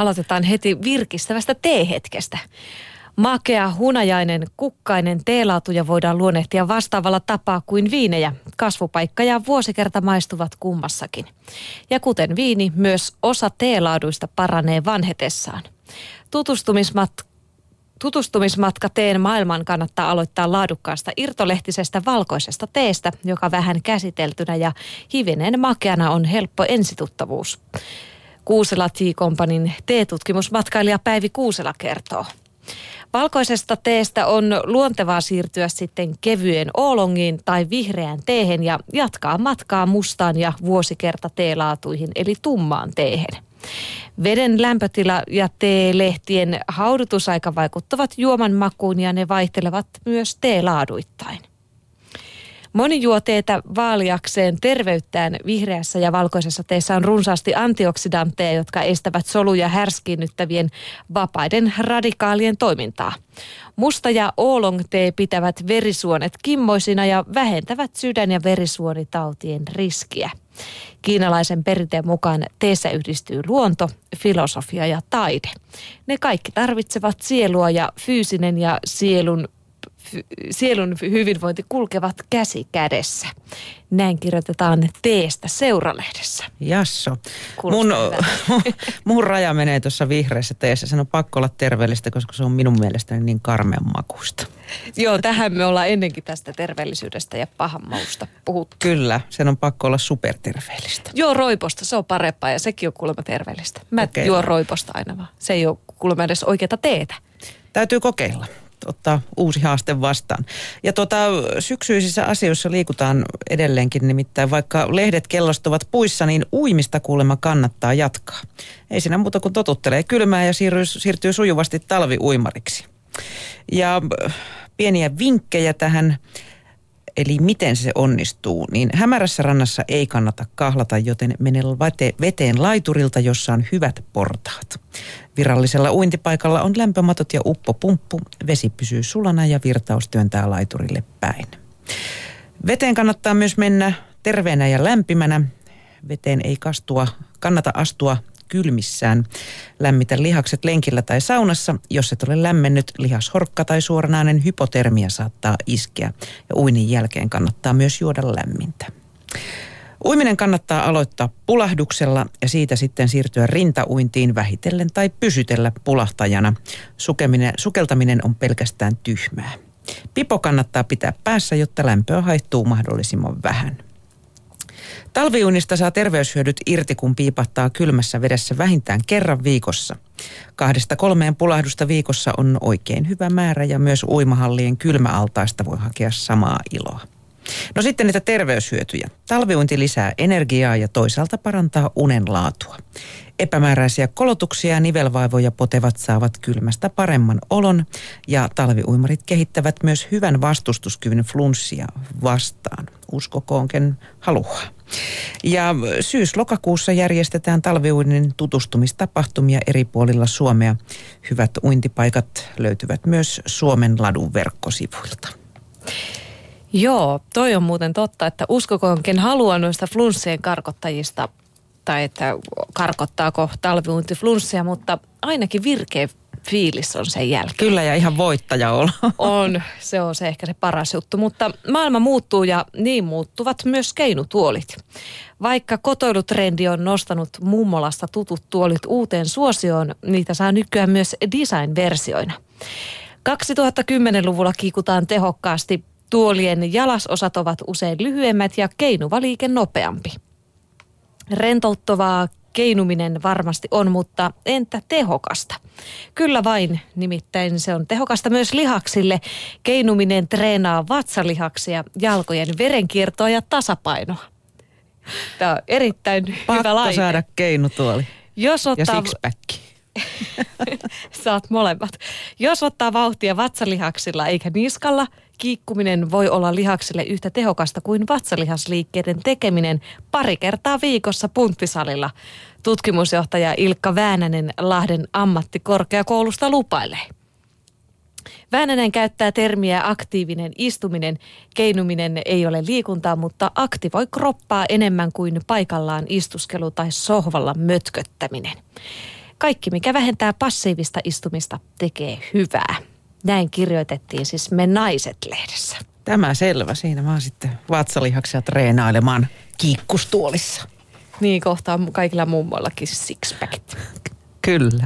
aloitetaan heti virkistävästä teehetkestä. Makea, hunajainen, kukkainen teelaatuja voidaan luonnehtia vastaavalla tapaa kuin viinejä. Kasvupaikka ja vuosikerta maistuvat kummassakin. Ja kuten viini, myös osa teelaaduista paranee vanhetessaan. Tutustumismat Tutustumismatka teen maailman kannattaa aloittaa laadukkaasta irtolehtisestä valkoisesta teestä, joka vähän käsiteltynä ja hivenen makeana on helppo ensituttavuus. Kuusela Tea Companyn teetutkimusmatkailija Päivi Kuusela kertoo. Valkoisesta teestä on luontevaa siirtyä sitten kevyen oolongiin tai vihreään teehen ja jatkaa matkaa mustaan ja vuosikerta teelaatuihin eli tummaan teehen. Veden lämpötila ja teelehtien haudutusaika vaikuttavat juoman makuun ja ne vaihtelevat myös teelaaduittain. Moni juo teetä vaaliakseen terveyttään vihreässä ja valkoisessa teessä on runsaasti antioksidantteja, jotka estävät soluja härskiinnyttävien vapaiden radikaalien toimintaa. Musta ja oolong tee pitävät verisuonet kimmoisina ja vähentävät sydän- ja verisuonitautien riskiä. Kiinalaisen perinteen mukaan teessä yhdistyy luonto, filosofia ja taide. Ne kaikki tarvitsevat sielua ja fyysinen ja sielun sielun hyvinvointi kulkevat käsi kädessä. Näin kirjoitetaan teestä seuralehdessä. Jasso. Mun, mun raja menee tuossa vihreässä teessä. Sen on pakko olla terveellistä, koska se on minun mielestäni niin karmean makuista. Joo, tähän me ollaan ennenkin tästä terveellisyydestä ja pahan mausta puhuttu. Kyllä, sen on pakko olla superterveellistä. Joo, roiposta, se on parempaa ja sekin on kuulemma terveellistä. Mä okay. juon roiposta aina vaan. Se ei ole kuulemma edes oikeata teetä. Täytyy kokeilla ottaa uusi haaste vastaan. Ja tota, syksyisissä asioissa liikutaan edelleenkin, nimittäin vaikka lehdet kellostuvat puissa, niin uimista kuulemma kannattaa jatkaa. Ei siinä muuta kuin totuttelee kylmää ja siirtyy, siirtyy sujuvasti talviuimariksi. Ja äh, pieniä vinkkejä tähän eli miten se onnistuu, niin hämärässä rannassa ei kannata kahlata, joten mene veteen laiturilta, jossa on hyvät portaat. Virallisella uintipaikalla on lämpömatot ja uppopumppu. Vesi pysyy sulana ja virtaus työntää laiturille päin. Veteen kannattaa myös mennä terveenä ja lämpimänä. Veteen ei kastua, kannata astua kylmissään. Lämmitä lihakset lenkillä tai saunassa. Jos et ole lämmennyt, lihashorkka tai suoranainen hypotermia saattaa iskeä. Ja uinin jälkeen kannattaa myös juoda lämmintä. Uiminen kannattaa aloittaa pulahduksella ja siitä sitten siirtyä rintauintiin vähitellen tai pysytellä pulahtajana. Sukeminen, sukeltaminen on pelkästään tyhmää. Pipo kannattaa pitää päässä, jotta lämpöä haittuu mahdollisimman vähän. Talviunista saa terveyshyödyt irti, kun piipahtaa kylmässä vedessä vähintään kerran viikossa. Kahdesta kolmeen pulahdusta viikossa on oikein hyvä määrä ja myös uimahallien kylmäaltaista voi hakea samaa iloa. No sitten niitä terveyshyötyjä. Talviuinti lisää energiaa ja toisaalta parantaa unen laatua. Epämääräisiä kolotuksia ja nivelvaivoja potevat saavat kylmästä paremman olon ja talviuimarit kehittävät myös hyvän vastustuskyvyn flunssia vastaan. Uskokoonken haluaa. Ja syys-lokakuussa järjestetään talviuinnin tutustumistapahtumia eri puolilla Suomea. Hyvät uintipaikat löytyvät myös Suomen ladun verkkosivuilta. Joo, toi on muuten totta, että uskokoonkin haluaa noista flunssien karkottajista, tai että karkottaako talviuinti flunssia, mutta ainakin virkeä fiilis on sen jälkeen. Kyllä ja ihan voittaja olla. On, se on se ehkä se paras juttu, mutta maailma muuttuu ja niin muuttuvat myös keinutuolit. Vaikka kotoilutrendi on nostanut mummolasta tutut tuolit uuteen suosioon, niitä saa nykyään myös design-versioina. 2010-luvulla kiikutaan tehokkaasti Tuolien jalasosat ovat usein lyhyemmät ja keinuva liike nopeampi. Rentouttavaa keinuminen varmasti on, mutta entä tehokasta? Kyllä vain, nimittäin se on tehokasta myös lihaksille. Keinuminen treenaa vatsalihaksia, jalkojen verenkiertoa ja tasapainoa. Tämä on erittäin Pakko hyvä laite. saada keinutuoli. Jos ottaa... Ja sixpack. Saat molemmat. Jos ottaa vauhtia vatsalihaksilla eikä niskalla, kiikkuminen voi olla lihaksille yhtä tehokasta kuin vatsalihasliikkeiden tekeminen pari kertaa viikossa punttisalilla. Tutkimusjohtaja Ilkka Väänänen Lahden ammattikorkeakoulusta lupailee. Väänänen käyttää termiä aktiivinen istuminen. Keinuminen ei ole liikuntaa, mutta aktivoi kroppaa enemmän kuin paikallaan istuskelu tai sohvalla mötköttäminen. Kaikki, mikä vähentää passiivista istumista, tekee hyvää. Näin kirjoitettiin siis Me Naiset-lehdessä. Tämä selvä. Siinä vaan sitten vatsalihaksia treenailemaan kiikkustuolissa. Niin kohtaa kaikilla mummoillakin sixpackit. Kyllä.